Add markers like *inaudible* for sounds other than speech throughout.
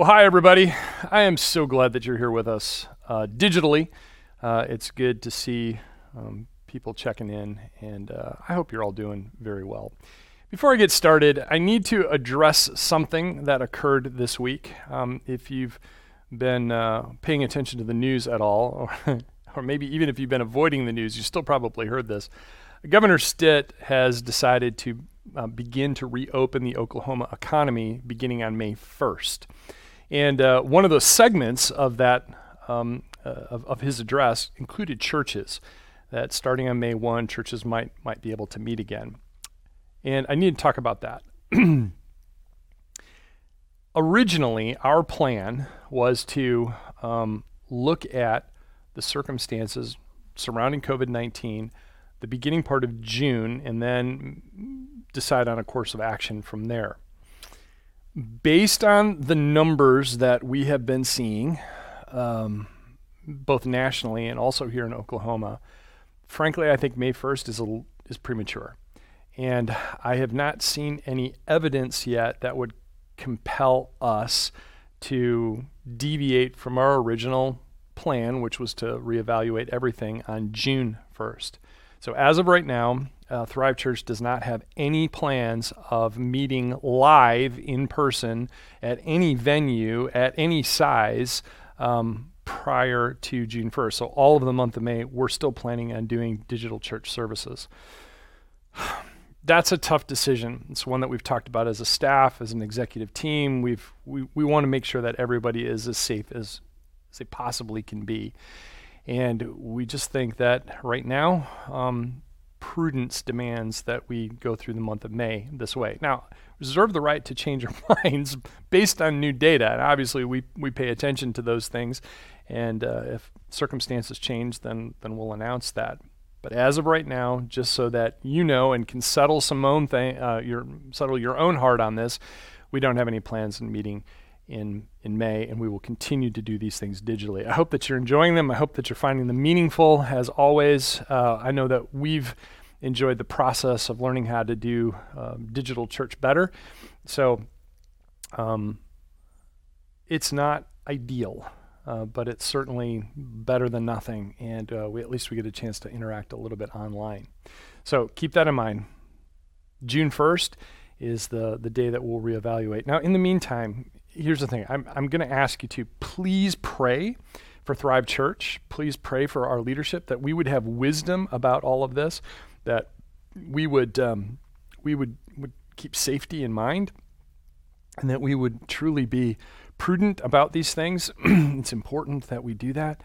Well, hi, everybody. I am so glad that you're here with us uh, digitally. Uh, it's good to see um, people checking in, and uh, I hope you're all doing very well. Before I get started, I need to address something that occurred this week. Um, if you've been uh, paying attention to the news at all, or, *laughs* or maybe even if you've been avoiding the news, you still probably heard this. Governor Stitt has decided to uh, begin to reopen the Oklahoma economy beginning on May 1st. And uh, one of the segments of that um, uh, of, of, his address included churches. That starting on May 1, churches might might be able to meet again. And I need to talk about that. *clears throat* Originally, our plan was to um, look at the circumstances surrounding COVID 19 the beginning part of June and then decide on a course of action from there based on the numbers that we have been seeing, um, both nationally and also here in Oklahoma, frankly, I think May 1st is, a, is premature. And I have not seen any evidence yet that would compel us to deviate from our original plan, which was to reevaluate everything on June 1st. So, as of right now, uh, Thrive Church does not have any plans of meeting live in person at any venue at any size um, prior to June 1st. So, all of the month of May, we're still planning on doing digital church services. *sighs* That's a tough decision. It's one that we've talked about as a staff, as an executive team. We've, we, we want to make sure that everybody is as safe as, as they possibly can be. And we just think that right now, um, prudence demands that we go through the month of May this way. Now, reserve the right to change our *laughs* minds based on new data. And obviously, we, we pay attention to those things. And uh, if circumstances change, then, then we'll announce that. But as of right now, just so that you know and can settle some own thing, uh, your settle your own heart on this, we don't have any plans in meeting in in May, and we will continue to do these things digitally. I hope that you're enjoying them. I hope that you're finding them meaningful. As always, uh, I know that we've enjoyed the process of learning how to do um, digital church better. So, um, it's not ideal, uh, but it's certainly better than nothing, and uh, we at least we get a chance to interact a little bit online. So keep that in mind. June 1st is the, the day that we'll reevaluate. Now, in the meantime, here's the thing I'm, I'm going to ask you to please pray for Thrive Church. Please pray for our leadership that we would have wisdom about all of this, that we would, um, we would, would keep safety in mind, and that we would truly be prudent about these things. *clears throat* it's important that we do that.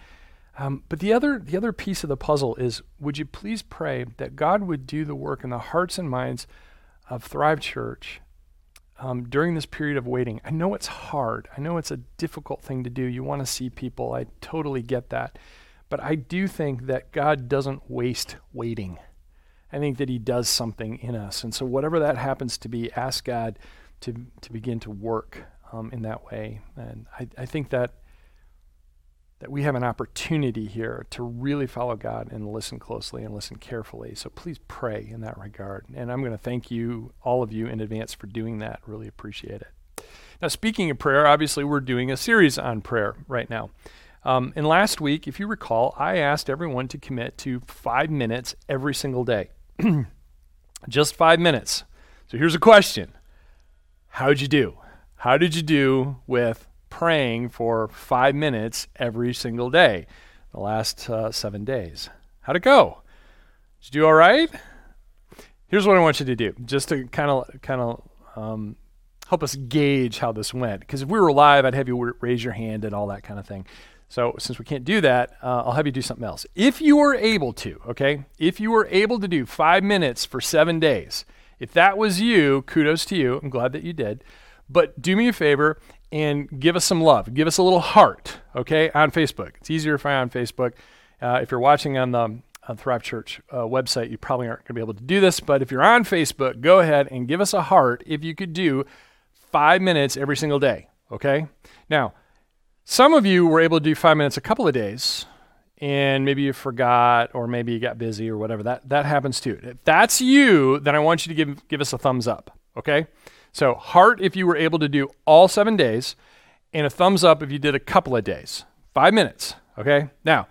Um, but the other, the other piece of the puzzle is would you please pray that God would do the work in the hearts and minds of Thrive Church um, during this period of waiting. I know it's hard. I know it's a difficult thing to do. You want to see people. I totally get that. But I do think that God doesn't waste waiting. I think that He does something in us. And so, whatever that happens to be, ask God to, to begin to work um, in that way. And I, I think that that we have an opportunity here to really follow God and listen closely and listen carefully. So please pray in that regard. And I'm going to thank you, all of you, in advance for doing that. Really appreciate it. Now, speaking of prayer, obviously, we're doing a series on prayer right now. Um, and last week, if you recall, I asked everyone to commit to five minutes every single day. *clears throat* Just five minutes. So here's a question How'd you do? How did you do with praying for five minutes every single day the last uh, seven days. How'd it go? Did you do all right? Here's what I want you to do, just to kind of kind of um, help us gauge how this went. Because if we were live, I'd have you raise your hand and all that kind of thing. So since we can't do that, uh, I'll have you do something else. If you were able to, okay, if you were able to do five minutes for seven days, if that was you, kudos to you. I'm glad that you did. But do me a favor and give us some love. Give us a little heart, okay, on Facebook. It's easier if I'm on Facebook. Uh, if you're watching on the uh, Thrive Church uh, website, you probably aren't going to be able to do this, but if you're on Facebook, go ahead and give us a heart if you could do five minutes every single day, okay? Now, some of you were able to do five minutes a couple of days, and maybe you forgot, or maybe you got busy, or whatever. That that happens too. If that's you, then I want you to give give us a thumbs up, okay? So, heart if you were able to do all seven days, and a thumbs up if you did a couple of days. Five minutes. Okay. Now,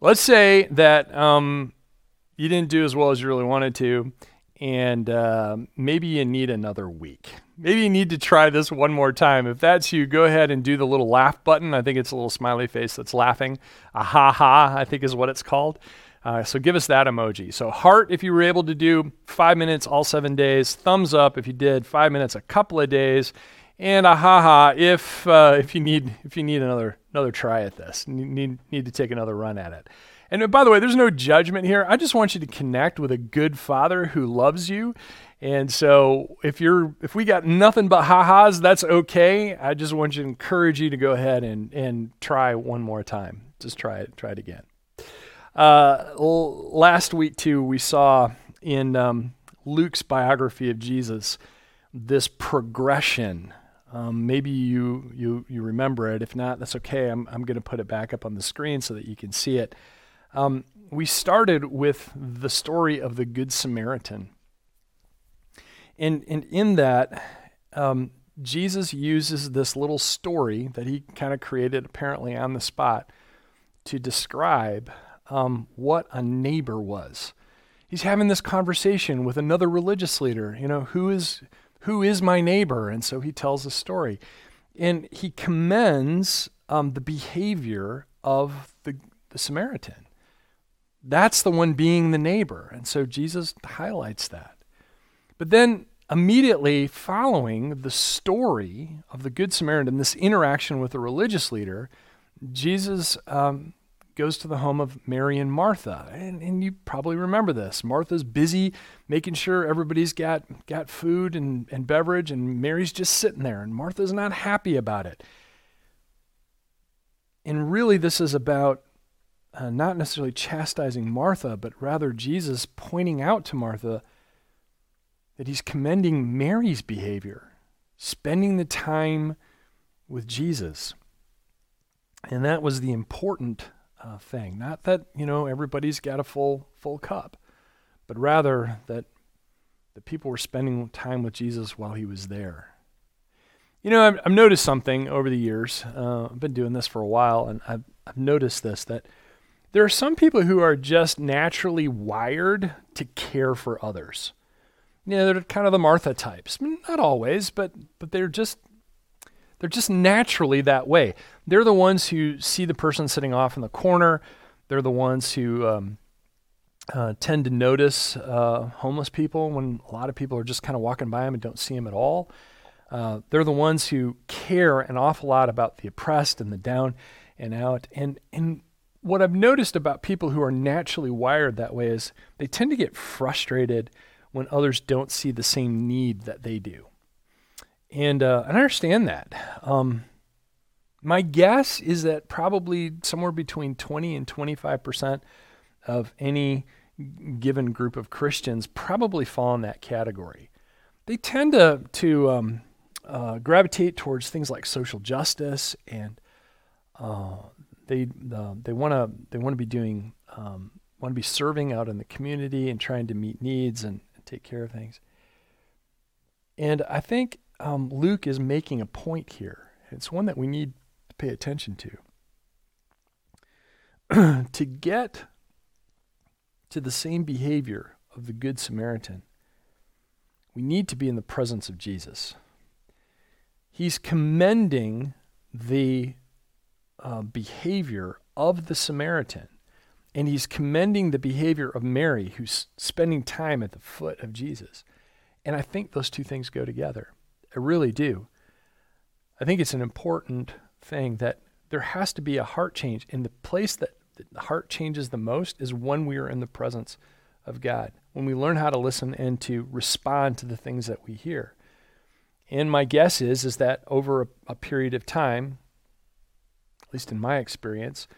let's say that um, you didn't do as well as you really wanted to, and uh, maybe you need another week. Maybe you need to try this one more time. If that's you, go ahead and do the little laugh button. I think it's a little smiley face that's laughing. A ha ha, I think is what it's called. Uh, so give us that emoji. So heart if you were able to do five minutes all seven days. Thumbs up if you did five minutes a couple of days, and a ha if uh, if you need if you need another another try at this. Need need to take another run at it. And by the way, there's no judgment here. I just want you to connect with a good father who loves you. And so if you're if we got nothing but ha-has, that's okay. I just want you to encourage you to go ahead and and try one more time. Just try it, try it again. Uh, last week too, we saw in um, Luke's biography of Jesus this progression. Um, maybe you you you remember it. If not, that's okay. I'm I'm going to put it back up on the screen so that you can see it. Um, we started with the story of the Good Samaritan. And, and in that, um, Jesus uses this little story that he kind of created apparently on the spot to describe um, what a neighbor was. He's having this conversation with another religious leader, you know, who is who is my neighbor? And so he tells a story. And he commends um, the behavior of the, the Samaritan. That's the one being the neighbor. And so Jesus highlights that. But then immediately following the story of the Good Samaritan, this interaction with the religious leader, Jesus um, goes to the home of Mary and Martha. And, and, you probably remember this. Martha's busy making sure everybody's got, got food and, and beverage, and Mary's just sitting there, and Martha's not happy about it. And really, this is about uh, not necessarily chastising Martha, but rather Jesus pointing out to Martha that he's commending Mary's behavior, spending the time with Jesus. And that was the important uh, thing. Not that, you know, everybody's got a full full cup, but rather that the people were spending time with Jesus while he was there. You know, I've, I've noticed something over the years. Uh, I've been doing this for a while, and I've, I've noticed this that there are some people who are just naturally wired to care for others. You know, they're kind of the Martha types. Not always, but but they're just they're just naturally that way. They're the ones who see the person sitting off in the corner. They're the ones who um, uh, tend to notice uh, homeless people when a lot of people are just kind of walking by them and don't see them at all. Uh, they're the ones who care an awful lot about the oppressed and the down and out. And and what I've noticed about people who are naturally wired that way is they tend to get frustrated when others don't see the same need that they do. And, uh, I understand that. Um, my guess is that probably somewhere between 20 and 25% of any given group of Christians probably fall in that category. They tend to, to um, uh, gravitate towards things like social justice and uh, they they want to they want to be doing um, want to be serving out in the community and trying to meet needs and, and take care of things. And I think um, Luke is making a point here. It's one that we need to pay attention to. *clears throat* to get to the same behavior of the Good Samaritan, we need to be in the presence of Jesus. He's commending the uh, behavior of the Samaritan. And he's commending the behavior of Mary, who's spending time at the foot of Jesus. And I think those two things go together. I really do. I think it's an important thing that there has to be a heart change. And the place that the heart changes the most is when we are in the presence of God, when we learn how to listen and to respond to the things that we hear. And my guess is, is that over a, a period of time, at least in my experience,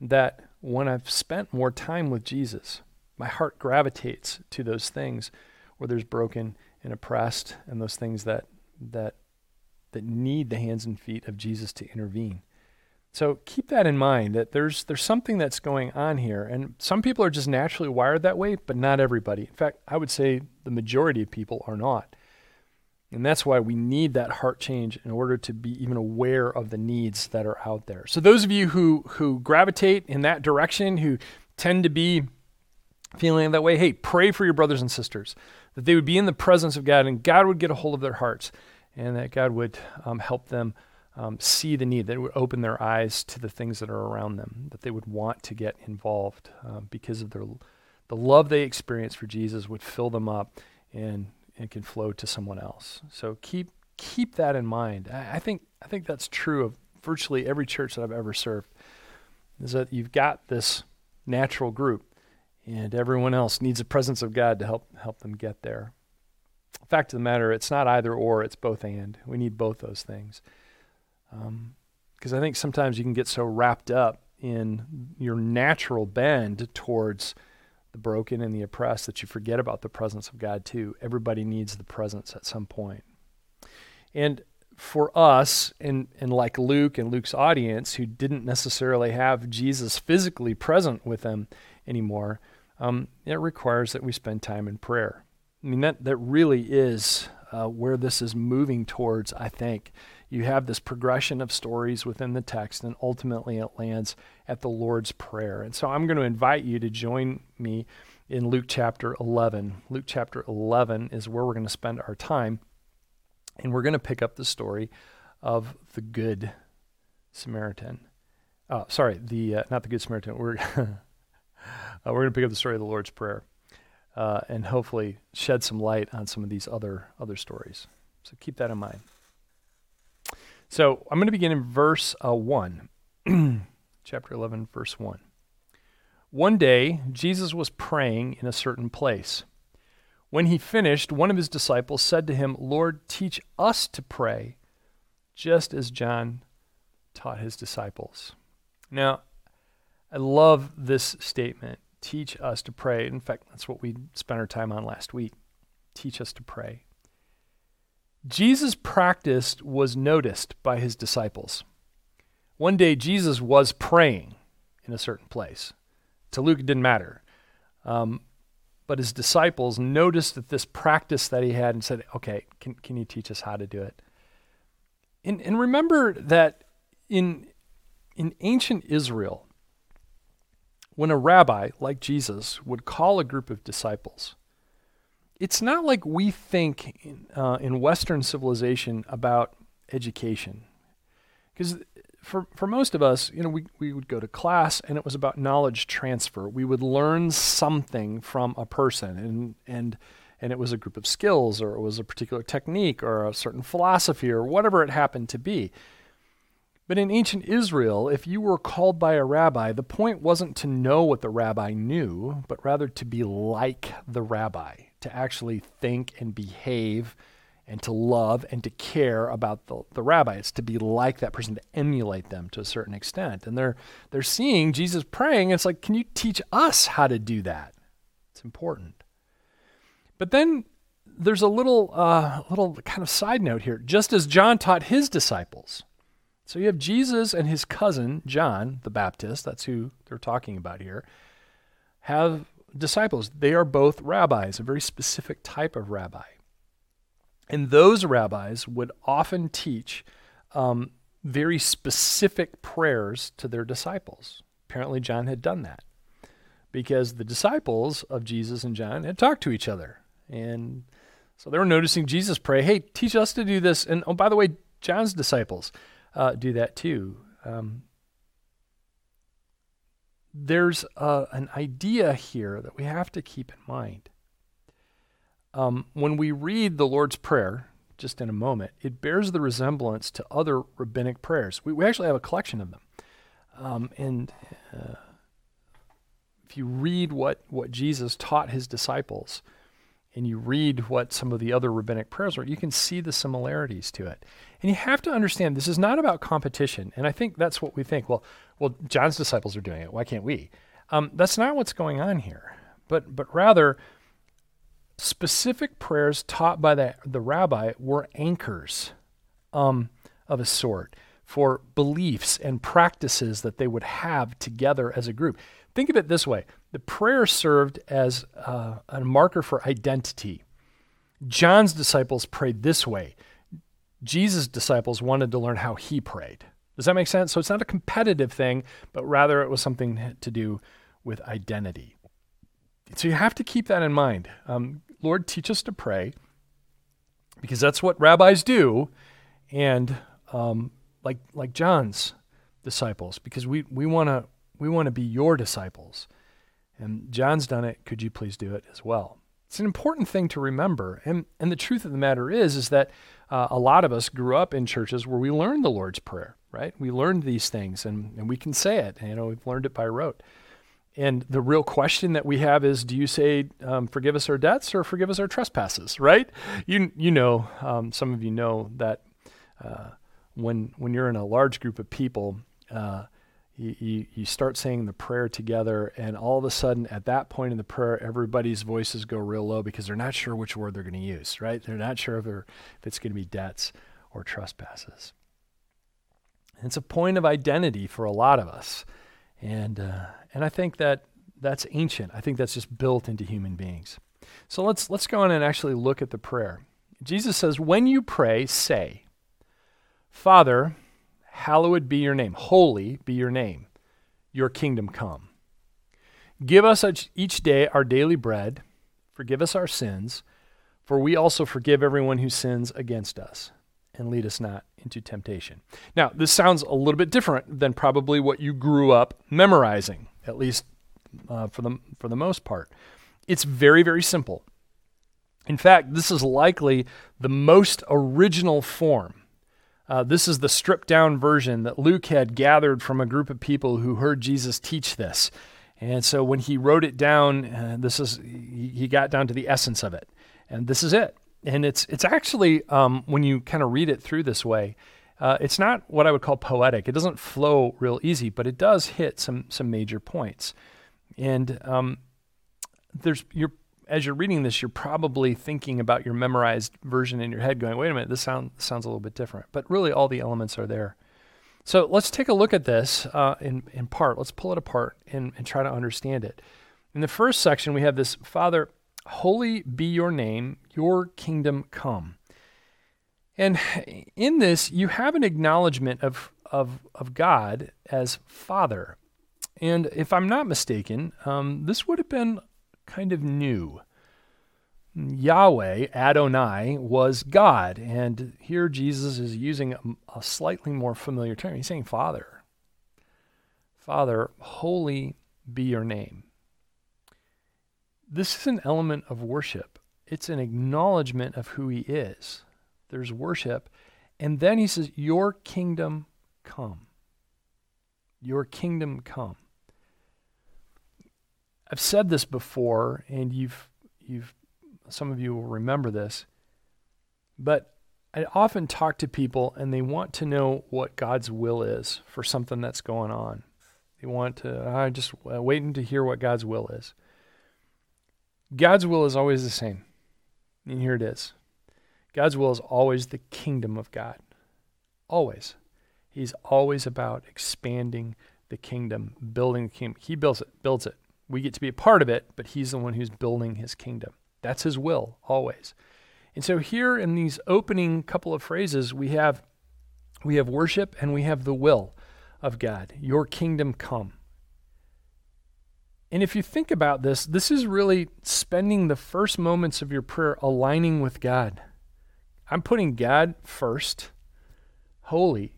that when I've spent more time with Jesus, my heart gravitates to those things where there's broken and oppressed and those things that that that need the hands and feet of Jesus to intervene. So keep that in mind that there's there's something that's going on here and some people are just naturally wired that way, but not everybody. In fact, I would say the majority of people are not. And that's why we need that heart change in order to be even aware of the needs that are out there. So those of you who who gravitate in that direction, who tend to be feeling that way, hey, pray for your brothers and sisters that they would be in the presence of God and God would get a hold of their hearts and that God would um, help them um, see the need, that it would open their eyes to the things that are around them, that they would want to get involved um, because of their the love they experience for Jesus would fill them up and it can flow to someone else. So keep keep that in mind. I, I think I think that's true of virtually every church that I've ever served. Is that you've got this natural group, and everyone else needs the presence of God to help help them get there. Fact of the matter, it's not either or; it's both and. We need both those things. Because um, I think sometimes you can get so wrapped up in your natural bend towards the broken and the oppressed that you forget about the presence of God too. Everybody needs the presence at some point. And for us, and, and like Luke and Luke's audience, who didn't necessarily have Jesus physically present with them anymore, um, it requires that we spend time in prayer. I mean, that, that really is uh, where this is moving towards, I think. You have this progression of stories within the text, and ultimately it lands at the Lord's Prayer. And so I'm going to invite you to join me in Luke chapter 11. Luke chapter 11 is where we're going to spend our time, and we're going to pick up the story of the Good Samaritan. Oh, sorry, the uh, not the Good Samaritan. We're *laughs* uh, we're going to pick up the story of the Lord's Prayer, uh, and hopefully shed some light on some of these other other stories. So keep that in mind. So I'm going to begin in verse uh, 1 *clears throat* chapter 11, verse 1. One day, Jesus was praying in a certain place. When he finished, one of his disciples said to him, Lord, teach us to pray, just as John taught his disciples. Now, I love this statement teach us to pray. In fact, that's what we spent our time on last week. Teach us to pray. Jesus' practice was noticed by his disciples. One day, Jesus was praying in a certain place. To Luke, it didn't matter. Um, but his disciples noticed that this practice that he had and said, okay, can, can you teach us how to do it? And, and remember that in, in ancient Israel, when a rabbi like Jesus would call a group of disciples, it's not like we think in, uh, in Western civilization about education. Because for, for most of us, you know, we, we would go to class and it was about knowledge transfer. We would learn something from a person and, and, and it was a group of skills or it was a particular technique or a certain philosophy or whatever it happened to be. But in ancient Israel, if you were called by a rabbi, the point wasn't to know what the rabbi knew, but rather to be like the rabbi, to actually think and behave and to love and to care about the, the rabbi. It's to be like that person, to emulate them to a certain extent. And they're they're seeing Jesus praying. It's like, can you teach us how to do that? It's important. But then there's a little uh, little kind of side note here. Just as John taught his disciples. So you have Jesus and his cousin John the Baptist. That's who they're talking about here. Have disciples. They are both rabbis, a very specific type of rabbi. And those rabbis would often teach um, very specific prayers to their disciples. Apparently, John had done that because the disciples of Jesus and John had talked to each other. And so they were noticing Jesus pray, hey, teach us to do this. And oh, by the way, John's disciples uh, do that too. Um, there's uh, an idea here that we have to keep in mind. Um, when we read the Lord's Prayer, just in a moment, it bears the resemblance to other rabbinic prayers. We, we actually have a collection of them. Um, and uh, if you read what, what Jesus taught his disciples, and you read what some of the other rabbinic prayers are, you can see the similarities to it. And you have to understand this is not about competition. And I think that's what we think. Well, well, John's disciples are doing it. Why can't we? Um, that's not what's going on here. But but rather, specific prayers taught by the, the rabbi were anchors um, of a sort for beliefs and practices that they would have together as a group. Think of it this way the prayer served as uh, a marker for identity. John's disciples prayed this way. Jesus' disciples wanted to learn how he prayed. Does that make sense? So it's not a competitive thing, but rather it was something to do with identity. So you have to keep that in mind. Um, Lord, teach us to pray because that's what rabbis do. And um, like, like John's disciples, because we, we want to we wanna be your disciples. And John's done it. Could you please do it as well? It's an important thing to remember. And, and the truth of the matter is, is that uh, a lot of us grew up in churches where we learned the Lord's Prayer, right? We learned these things and, and we can say it. You know, we've learned it by rote. And the real question that we have is, do you say, um, forgive us our debts or forgive us our trespasses, right? You, you know, um, some of you know that uh, when, when you're in a large group of people, uh, you, you, start saying the prayer together, and all of a sudden, at that point in the prayer, everybody's voices go real low because they're not sure which word they're going to use, right? They're not sure if, if it's going to be debts or trespasses. It's a point of identity for a lot of us. And, uh, and I think that that's ancient. I think that's just built into human beings. So let's, let's go on and actually look at the prayer. Jesus says, When you pray, say, Father, hallowed be your name, holy be your name, your kingdom come. Give us each day our daily bread, forgive us our sins, for we also forgive everyone who sins against us, and lead us not into temptation. Now, this sounds a little bit different than probably what you grew up memorizing, at least uh, for, the, for the most part. It's very, very simple. In fact, this is likely the most original form uh, this is the stripped down version that Luke had gathered from a group of people who heard Jesus teach this. And so when he wrote it down, uh, this is he got down to the essence of it, and this is it. And it's it's actually um, when you kind of read it through this way, uh, it's not what I would call poetic. It doesn't flow real easy, but it does hit some some major points. And um, there's you're as you're reading this, you're probably thinking about your memorized version in your head, going, wait a minute, this sound, sounds a little bit different. But really, all the elements are there. So let's take a look at this uh, in, in part. Let's pull it apart and, and try to understand it. In the first section, we have this Father, holy be your name, your kingdom come. And in this, you have an acknowledgement of, of, of God as Father. And if I'm not mistaken, um, this would have been kind of new. Yahweh, Adonai, was God. And here Jesus is using a, a, slightly more familiar term. He's saying Father. Father, holy be your name. This is an element of worship, it's an acknowledgement of who he is. There's worship. And then he says, Your kingdom come. Your kingdom come. I've said this before, and you've you've some of you will remember this, but I often talk to people and they want to know what God's will is for something that's going on. They want to, I just uh, waiting to hear what God's will is. God's will is always the same. And here it is. God's will is always the kingdom of God. Always. He's always about expanding the kingdom, building the kingdom. He builds it, builds it. We get to be a part of it, but he's the one who's building his kingdom. That's his will, always. And so here in these opening couple of phrases, we have we have worship and we have the will of God. Your kingdom come. And if you think about this, this is really spending the first moments of your prayer aligning with God. I'm putting God first, holy.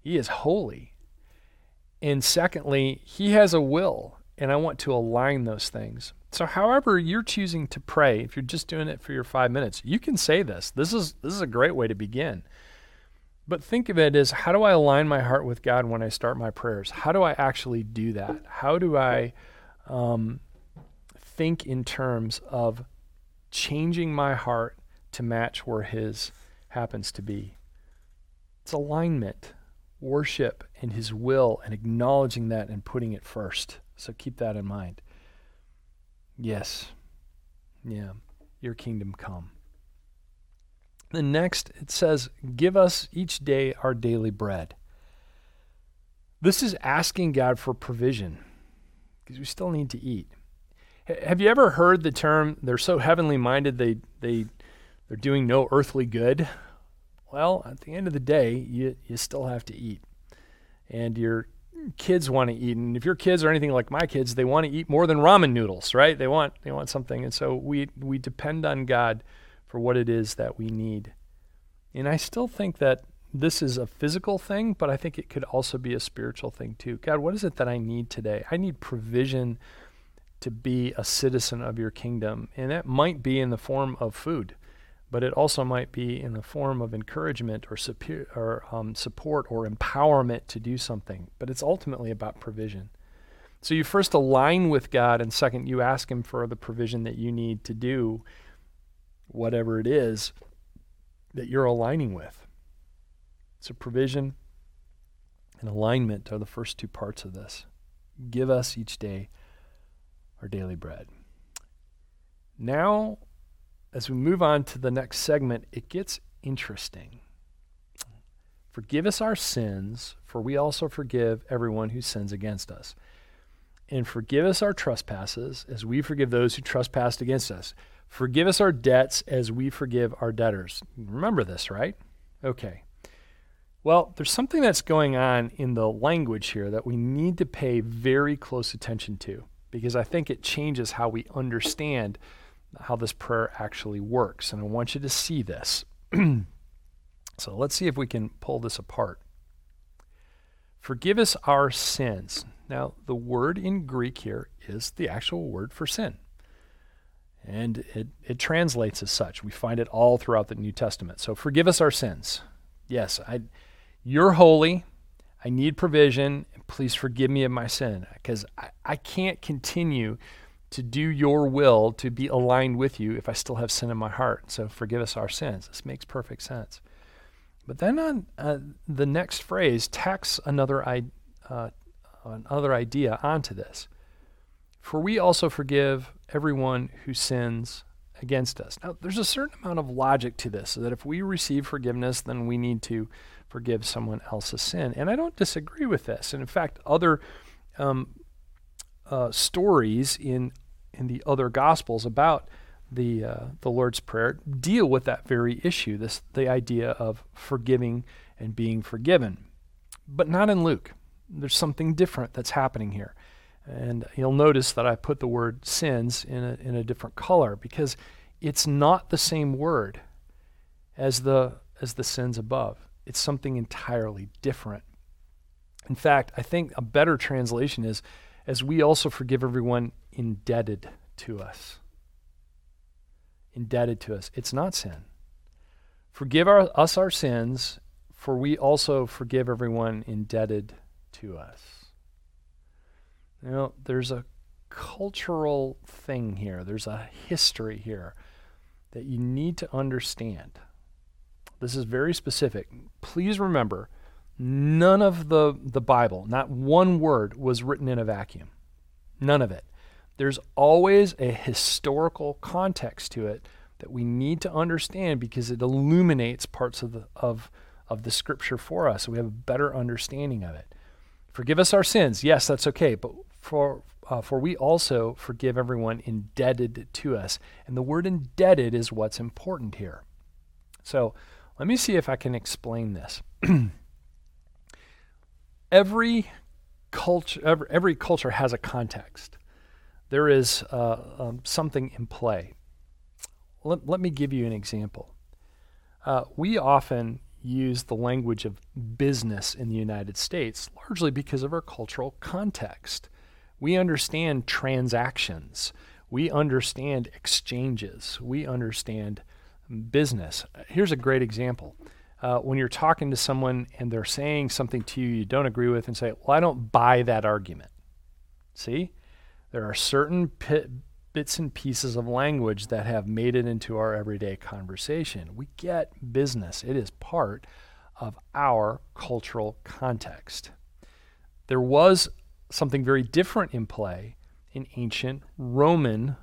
He is holy. And secondly, He has a will and I want to align those things. So however you're choosing to pray, if you're just doing it for your 5 minutes, you can say this. This is this is a great way to begin. But think of it as how do I align my heart with God when I start my prayers? How do I actually do that? How do I um, think in terms of changing my heart to match where His happens to be? It's alignment, worship, and His will, and acknowledging that and putting it first. So keep that in mind. Yes. Yeah. Your kingdom come. The next, it says, Give us each day our daily bread. This is asking God for provision because we still need to eat. H- have you ever heard the term, they're so heavenly minded, they, they they're doing no earthly good, well, at the end of the day, you, you still have to eat. And your kids want to eat. And if your kids are anything like my kids, they want to eat more than ramen noodles, right? They want they want something. And so we we depend on God for what it is that we need. And I still think that this is a physical thing, but I think it could also be a spiritual thing too. God, what is it that I need today? I need provision to be a citizen of your kingdom. And that might be in the form of food, but it also might be in the form of encouragement or, superior, or um, support or empowerment to do something. But it's ultimately about provision. So you first align with God, and second, you ask Him for the provision that you need to do whatever it is that you're aligning with. So, provision and alignment are the first two parts of this. Give us each day our daily bread. Now, as we move on to the next segment, it gets interesting. Forgive us our sins, for we also forgive everyone who sins against us. And forgive us our trespasses, as we forgive those who trespass against us. Forgive us our debts, as we forgive our debtors. Remember this, right? Okay. Well, there's something that's going on in the language here that we need to pay very close attention to because I think it changes how we understand how this prayer actually works. And I want you to see this. *clears throat* so let's see if we can pull this apart. Forgive us our sins. Now, the word in Greek here is the actual word for sin. And it, it translates as such. We find it all throughout the New Testament. So forgive us our sins. Yes, I, you're holy. I need provision. Please forgive me of my sin because I, I can't continue to do your will, to be aligned with you if I still have sin in my heart. So forgive us our sins. This makes perfect sense. But then on uh, the next phrase tacks another, uh, another idea onto this. For we also forgive everyone who sins against us. Now, there's a certain amount of logic to this, so that if we receive forgiveness, then we need to forgive someone else's sin. And I don't disagree with this. And in fact, other um, uh, stories in in the other gospels about the uh, the Lord's prayer deal with that very issue. This the idea of forgiving and being forgiven, but not in Luke. There's something different that's happening here. And you'll notice that I put the word sins in a, in a different color because it's not the same word as the, as the sins above. It's something entirely different. In fact, I think a better translation is as we also forgive everyone indebted to us. Indebted to us. It's not sin. Forgive our, us our sins, for we also forgive everyone indebted to us. You know, there's a cultural thing here, there's a history here that you need to understand. This is very specific. Please remember, none of the, the Bible, not one word, was written in a vacuum. None of it. There's always a historical context to it that we need to understand because it illuminates parts of the, of, of the scripture for us so we have a better understanding of it. Forgive us our sins. Yes, that's okay. But for, uh, for we also forgive everyone indebted to us. And the word indebted is what's important here. So let me see if I can explain this. *clears throat* every culture, every, every, culture has a context. There is uh, um, something in play. Let, let me give you an example. Uh, we often use the language of business in the United States largely because of our cultural context. We understand transactions. We understand exchanges. We understand business. Here's a great example. Uh, when you're talking to someone and they're saying something to you you don't agree with, and say, Well, I don't buy that argument. See? There are certain bits and pieces of language that have made it into our everyday conversation. We get business, it is part of our cultural context. There was something very different in play in ancient Roman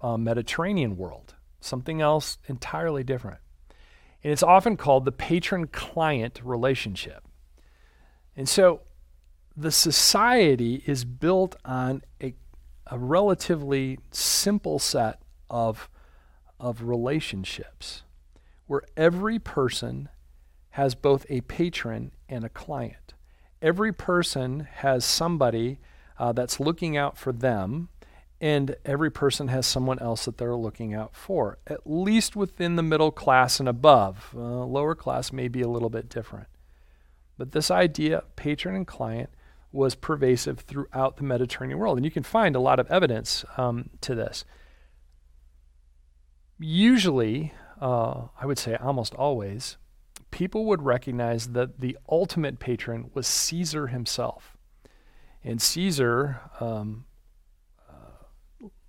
uh, Mediterranean world something else entirely different. And it's often called the patron client relationship. And so the society is built on a, a relatively simple set of, of relationships. where every person has both a patron and a client. Every person has somebody uh, that's looking out for them, and every person has someone else that they're looking out for, at least within the middle class and above. Uh, lower class may be a little bit different. But this idea, patron and client, was pervasive throughout the Mediterranean world. And you can find a lot of evidence um, to this. Usually, uh, I would say almost always, people would recognize that the ultimate patron was Caesar himself. And Caesar um,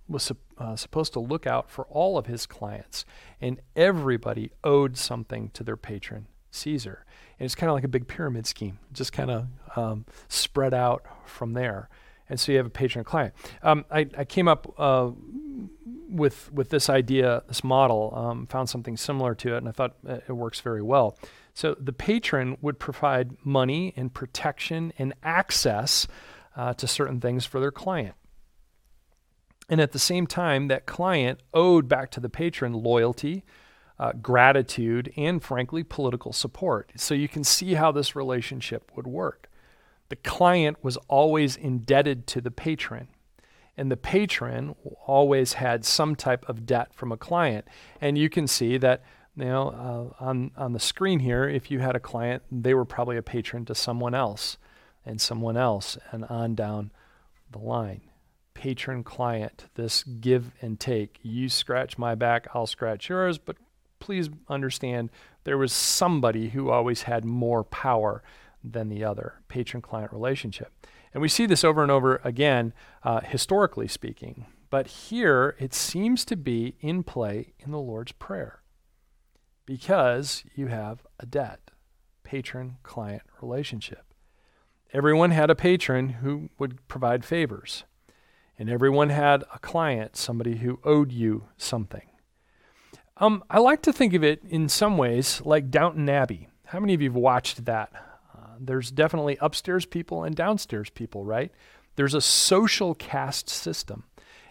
was uh, supposed to look out for all of his clients, and everybody owed something to their patron, Caesar. And it's kind of like a big pyramid scheme, just kind of um, spread out from there. And so you have a patron client. Um, I, I, came up uh, with with this idea, this model, um, found something similar to it, and I thought uh, it works very well. So the patron would provide money and protection and access uh, to certain things for their client. And at the same time, that client owed back to the patron loyalty, uh, gratitude, and frankly, political support. So you can see how this relationship would work. The client was always indebted to the patron, and the patron always had some type of debt from a client. And you can see that you know, uh, on, on the screen here, if you had a client, they were probably a patron to someone else and someone else, and on down the line. Patron client, this give and take. You scratch my back, I'll scratch yours, but please understand there was somebody who always had more power than the other, patron client relationship. And we see this over and over again, uh, historically speaking. But here it seems to be in play in the Lord's Prayer because you have a debt, patron client relationship. Everyone had a patron who would provide favors, and everyone had a client, somebody who owed you something. Um, I like to think of it in some ways like Downton Abbey. How many of you have watched that? Uh, there's definitely upstairs people and downstairs people, right? There's a social caste system.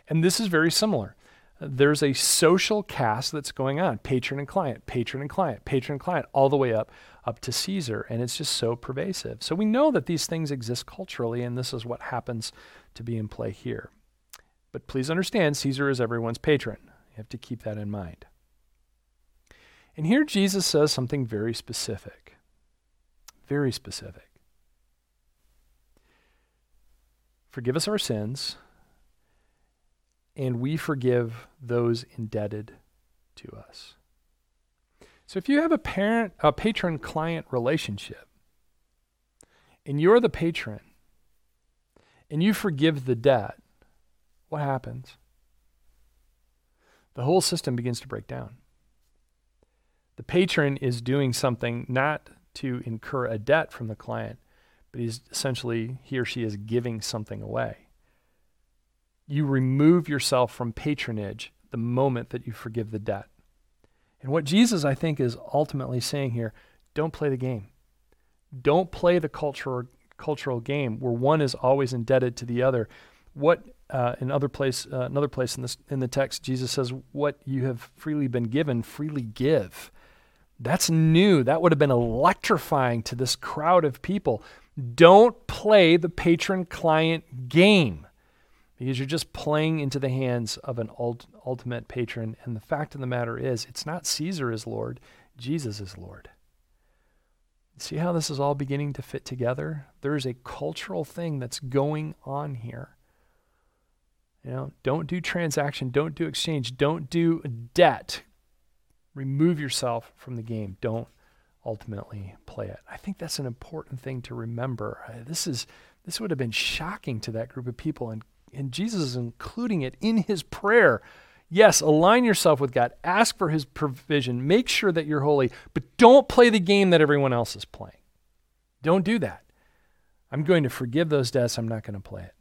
And this is very similar. There's a social caste that's going on patron and client, patron and client, patron and client, all the way up, up to Caesar. And it's just so pervasive. So we know that these things exist culturally, and this is what happens to be in play here. But please understand, Caesar is everyone's patron. You have to keep that in mind. And here Jesus says something very specific. Very specific. Forgive us our sins, and we forgive those indebted to us. So if you have a parent a patron client relationship and you're the patron and you forgive the debt, what happens? The whole system begins to break down. The patron is doing something not to incur a debt from the client, but he's essentially, he or she is giving something away. You remove yourself from patronage the moment that you forgive the debt. And what Jesus, I think, is ultimately saying here don't play the game. Don't play the cultural, cultural game where one is always indebted to the other. What uh, in other place, uh, another place in this in the text, Jesus says, "What you have freely been given, freely give." That's new. That would have been electrifying to this crowd of people. Don't play the patron client game because you're just playing into the hands of an ult- ultimate patron. And the fact of the matter is, it's not Caesar is Lord, Jesus is Lord. See how this is all beginning to fit together? There is a cultural thing that's going on here. You know, don't do transaction, don't do exchange, don't do debt remove yourself from the game. Don't ultimately play it. I think that's an important thing to remember. Uh, this is this would have been shocking to that group of people and and Jesus is including it in his prayer. Yes, align yourself with God. Ask for his provision. Make sure that you're holy, but don't play the game that everyone else is playing. Don't do that. I'm going to forgive those debts. I'm not going to play it.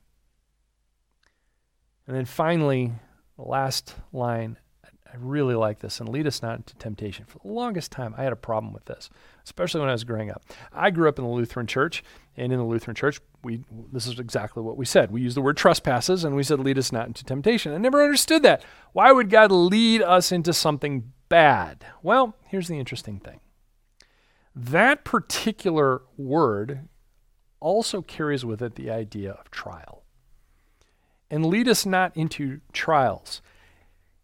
And then finally, the last line I really like this and lead us not into temptation. For the longest time, I had a problem with this, especially when I was growing up. I grew up in the Lutheran church, and in the Lutheran church, we this is exactly what we said. We used the word trespasses, and we said, lead us not into temptation. I never understood that. Why would God lead us into something bad. Well, here's the interesting thing that particular word also carries with it the idea of trial. And lead us not into trials.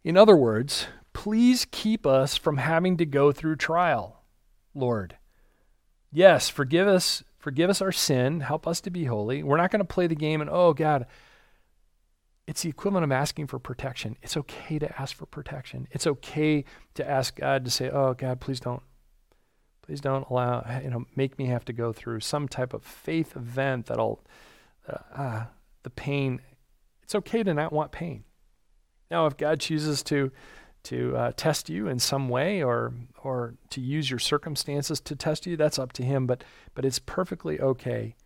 In other words, please keep us from having to go through trial, Lord. Yes, forgive us, forgive us our sin, help us to be holy. We're not going to play the game and, oh, God, it's the equivalent of asking for protection. It's okay to ask for protection. It's okay to ask God to say, "Oh God, please don't please don't allow you know make me have to go through some type of faith event that'll uh, ah, the pain. It's okay to not want pain. Now, if God chooses to to uh, test you in some way or or to use your circumstances to test you, that's up to him, but but it's perfectly okay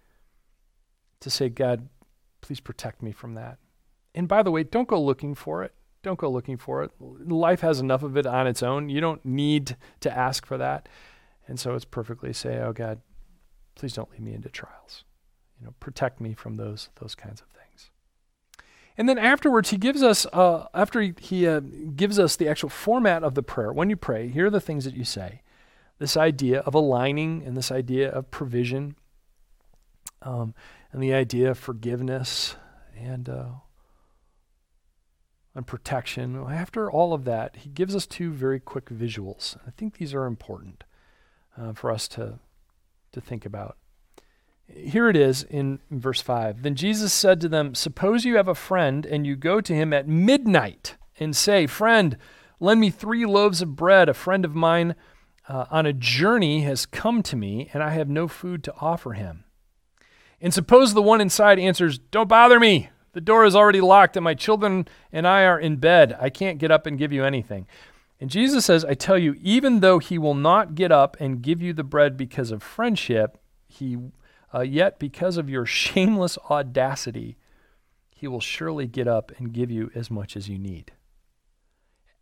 to say, God, please protect me from that. And by the way, don't go looking for it. Don't go looking for it. Life has enough of it on its own. You don't need to ask for that. And so it's perfectly say, "Oh God, please don't lead me into trials. You know, protect me from those those kinds of things." And then afterwards, he gives us uh, after he, he uh, gives us the actual format of the prayer. When you pray, here are the things that you say. This idea of aligning and this idea of provision, um, and the idea of forgiveness and uh, and protection. After all of that, he gives us two very quick visuals. I think these are important uh, for us to, to think about. Here it is in verse 5. Then Jesus said to them, Suppose you have a friend and you go to him at midnight and say, Friend, lend me three loaves of bread. A friend of mine uh, on a journey has come to me and I have no food to offer him. And suppose the one inside answers, Don't bother me. The door is already locked, and my children and I are in bed. I can't get up and give you anything. And Jesus says, I tell you, even though he will not get up and give you the bread because of friendship, he uh, yet because of your shameless audacity, he will surely get up and give you as much as you need.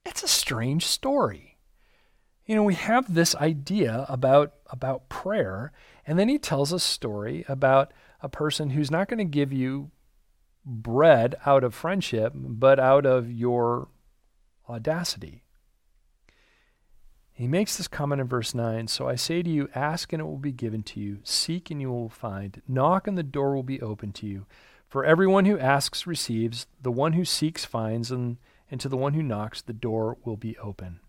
It's a strange story. You know, we have this idea about, about prayer, and then he tells a story about a person who's not going to give you bread out of friendship, but out of your audacity. He makes this comment in verse 9 So I say to you, ask and it will be given to you, seek and you will find, knock and the door will be opened to you. For everyone who asks receives, the one who seeks finds, and, and to the one who knocks, the door will be open.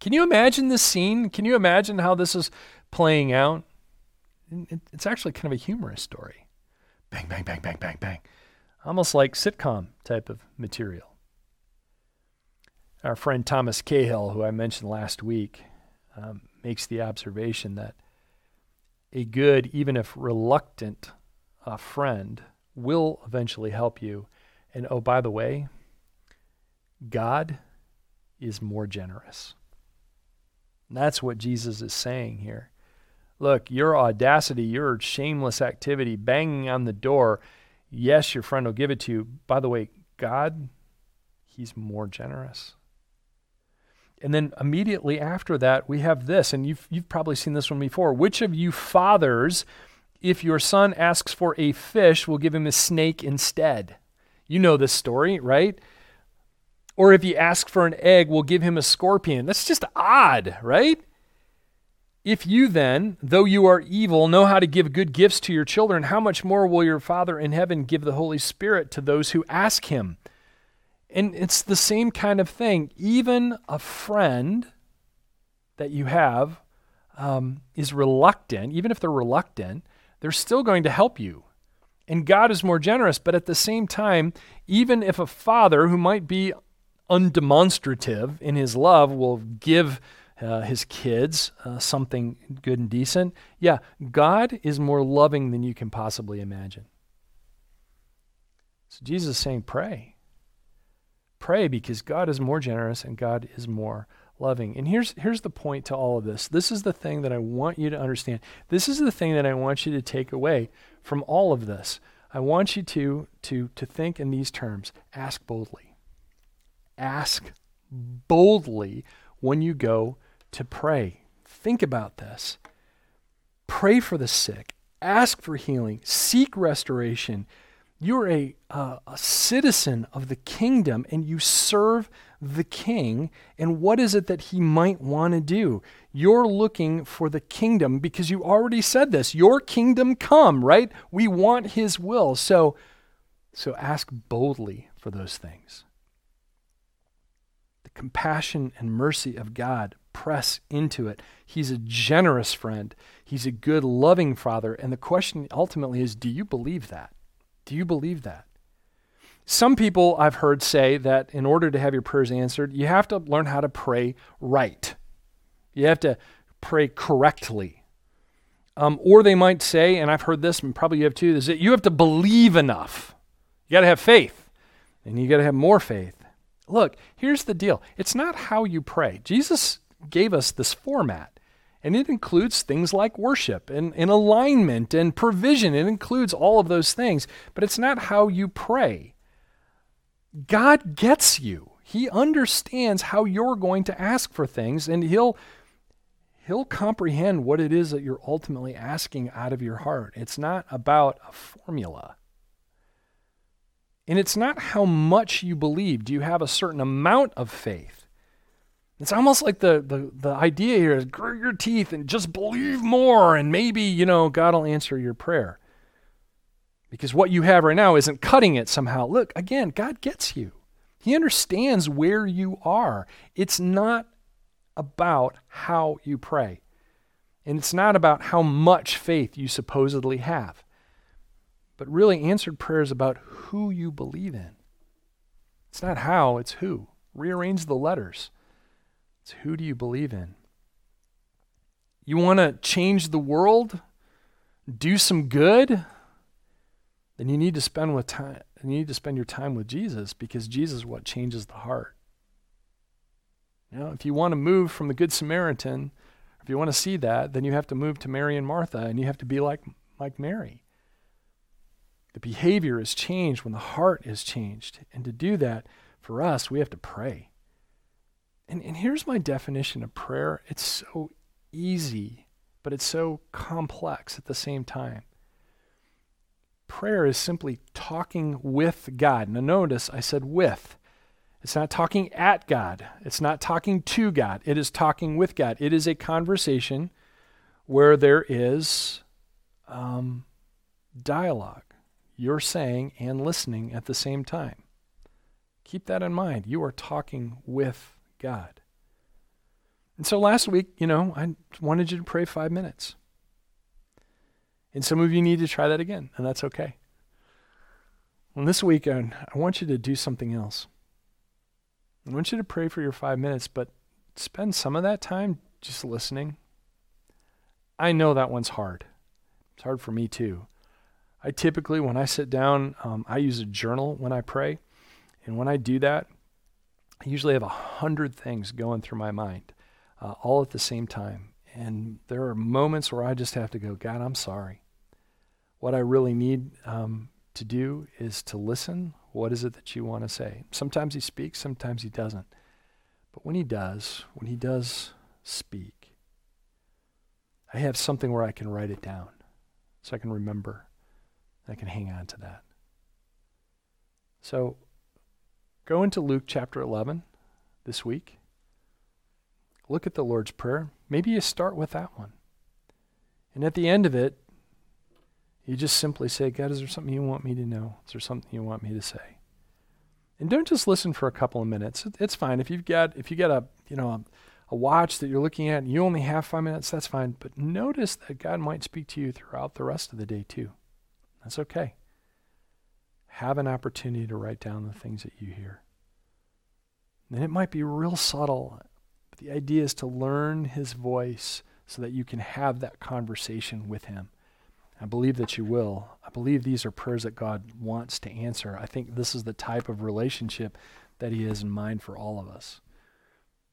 Can you imagine this scene? Can you imagine how this is playing out? It's actually kind of a humorous story bang, bang, bang, bang, bang, bang. Almost like sitcom type of material. Our friend Thomas Cahill, who I mentioned last week, um, makes the observation that a good, even if reluctant, uh, friend will eventually help you. And oh, by the way, God is more generous. And that's what Jesus is saying here. Look, your audacity, your shameless activity, banging on the door, yes, your friend will give it to you. By the way, God, He's more generous. And then immediately after that, we have this, and you've, you've probably seen this one before. Which of you fathers, if your son asks for a fish, will give him a snake instead? You know this story, right? Or if he asks for an egg, will give him a scorpion. That's just odd, right? If you then, though you are evil, know how to give good gifts to your children, how much more will your Father in heaven give the Holy Spirit to those who ask him? And it's the same kind of thing. Even a friend that you have um, is reluctant, even if they're reluctant, they're still going to help you. And God is more generous. But at the same time, even if a father who might be undemonstrative in his love will give uh, his kids uh, something good and decent. Yeah, God is more loving than you can possibly imagine. So Jesus is saying, pray. Pray because God is more generous and God is more loving. And here's, here's the point to all of this. This is the thing that I want you to understand. This is the thing that I want you to take away from all of this. I want you to, to, to think in these terms ask boldly. Ask boldly when you go to pray. Think about this. Pray for the sick, ask for healing, seek restoration. You're a, uh, a citizen of the kingdom and you serve the king. And what is it that he might want to do? You're looking for the kingdom because you already said this. Your kingdom come, right? We want his will. So, so ask boldly for those things. The compassion and mercy of God press into it. He's a generous friend. He's a good, loving father. And the question ultimately is do you believe that? Do you believe that? Some people I've heard say that in order to have your prayers answered, you have to learn how to pray right. You have to pray correctly. Um, or they might say, and I've heard this, and probably you have too, is that you have to believe enough. You got to have faith, and you got to have more faith. Look, here's the deal it's not how you pray. Jesus gave us this format. And it includes things like worship and, and alignment and provision. It includes all of those things, but it's not how you pray. God gets you. He understands how you're going to ask for things, and He'll He'll comprehend what it is that you're ultimately asking out of your heart. It's not about a formula. And it's not how much you believe. Do you have a certain amount of faith? It's almost like the, the, the idea here is grit your teeth and just believe more, and maybe, you know, God will answer your prayer. Because what you have right now isn't cutting it somehow. Look, again, God gets you. He understands where you are. It's not about how you pray. And it's not about how much faith you supposedly have. But really, answered prayer is about who you believe in. It's not how, it's who. Rearrange the letters. It's who do you believe in? You want to change the world? Do some good? Then you need to spend with time you need to spend your time with Jesus because Jesus is what changes the heart. You know, if you want to move from the Good Samaritan, if you want to see that, then you have to move to Mary and Martha and you have to be like, like Mary. The behavior is changed when the heart is changed. And to do that, for us, we have to pray. And, and here's my definition of prayer it's so easy, but it's so complex at the same time. Prayer is simply talking with God. Now, notice I said with. It's not talking at God. It's not talking to God. It is talking with God. It is a conversation where there is um, dialogue. You're saying and listening at the same time. Keep that in mind. You are talking with God. And so last week, you know, I wanted you to pray five minutes. And some of you need to try that again, and that's okay. Well, this week, I want you to do something else. I want you to pray for your five minutes, but spend some of that time just listening. I know that one's hard. It's hard for me too. I typically, when I sit down, um, I use a journal when I pray. And when I do that, I usually have a hundred things going through my mind, uh, all at the same time. And there are moments where I just have to go, God, I'm sorry. What I really need um, to do is to listen. What is it that you want to say? Sometimes he speaks, sometimes he doesn't. But when he does, when he does speak, I have something where I can write it down so I can remember. I can hang on to that. So Go into Luke chapter 11 this week. Look at the Lord's Prayer. Maybe you start with that one. And at the end of it, you just simply say, God, is there something you want me to know? Is there something you want me to say? And don't just listen for a couple of minutes. It's fine. If you've got if you got a you know a, a watch that you're looking at and you only have five minutes, that's fine. But notice that God might speak to you throughout the rest of the day too. That's okay have an opportunity to write down the things that you hear. And it might be real subtle, but the idea is to learn his voice so that you can have that conversation with him. I believe that you will. I believe these are prayers that God wants to answer. I think this is the type of relationship that he has in mind for all of us.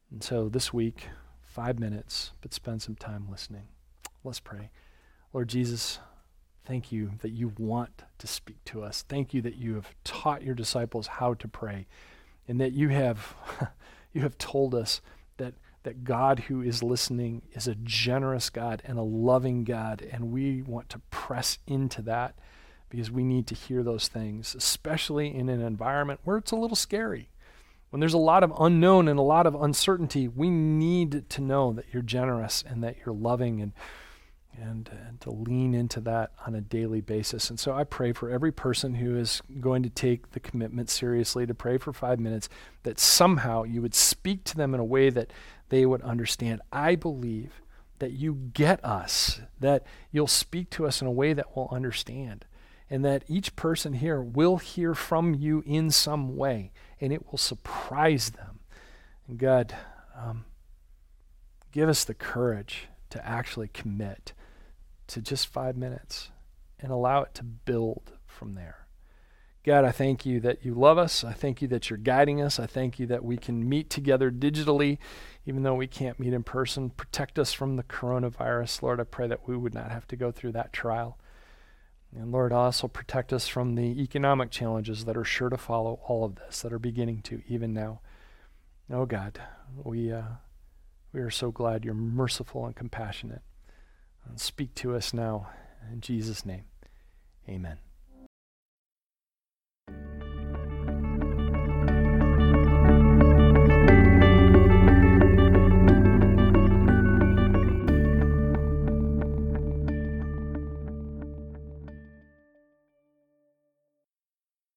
And so this week, five minutes, but spend some time listening. Let's pray. Lord Jesus, Thank you that you want to speak to us. Thank you that you have taught your disciples how to pray and that you have *laughs* you have told us that that God who is listening is a generous God and a loving God and we want to press into that because we need to hear those things, especially in an environment where it's a little scary. When there's a lot of unknown and a lot of uncertainty, we need to know that you're generous and that you're loving and and, and to lean into that on a daily basis. And so I pray for every person who is going to take the commitment seriously to pray for five minutes that somehow you would speak to them in a way that they would understand. I believe that you get us, that you'll speak to us in a way that we'll understand, and that each person here will hear from you in some way, and it will surprise them. And God, um, give us the courage to actually commit to just five minutes and allow it to build from there. God, I thank you that you love us. I thank you that you're guiding us. I thank you that we can meet together digitally, even though we can't meet in person. Protect us from the coronavirus. Lord, I pray that we would not have to go through that trial. And Lord, also protect us from the economic challenges that are sure to follow all of this, that are beginning to even now. Oh God, we, uh, we are so glad you're merciful and compassionate. Speak to us now. In Jesus' name, amen.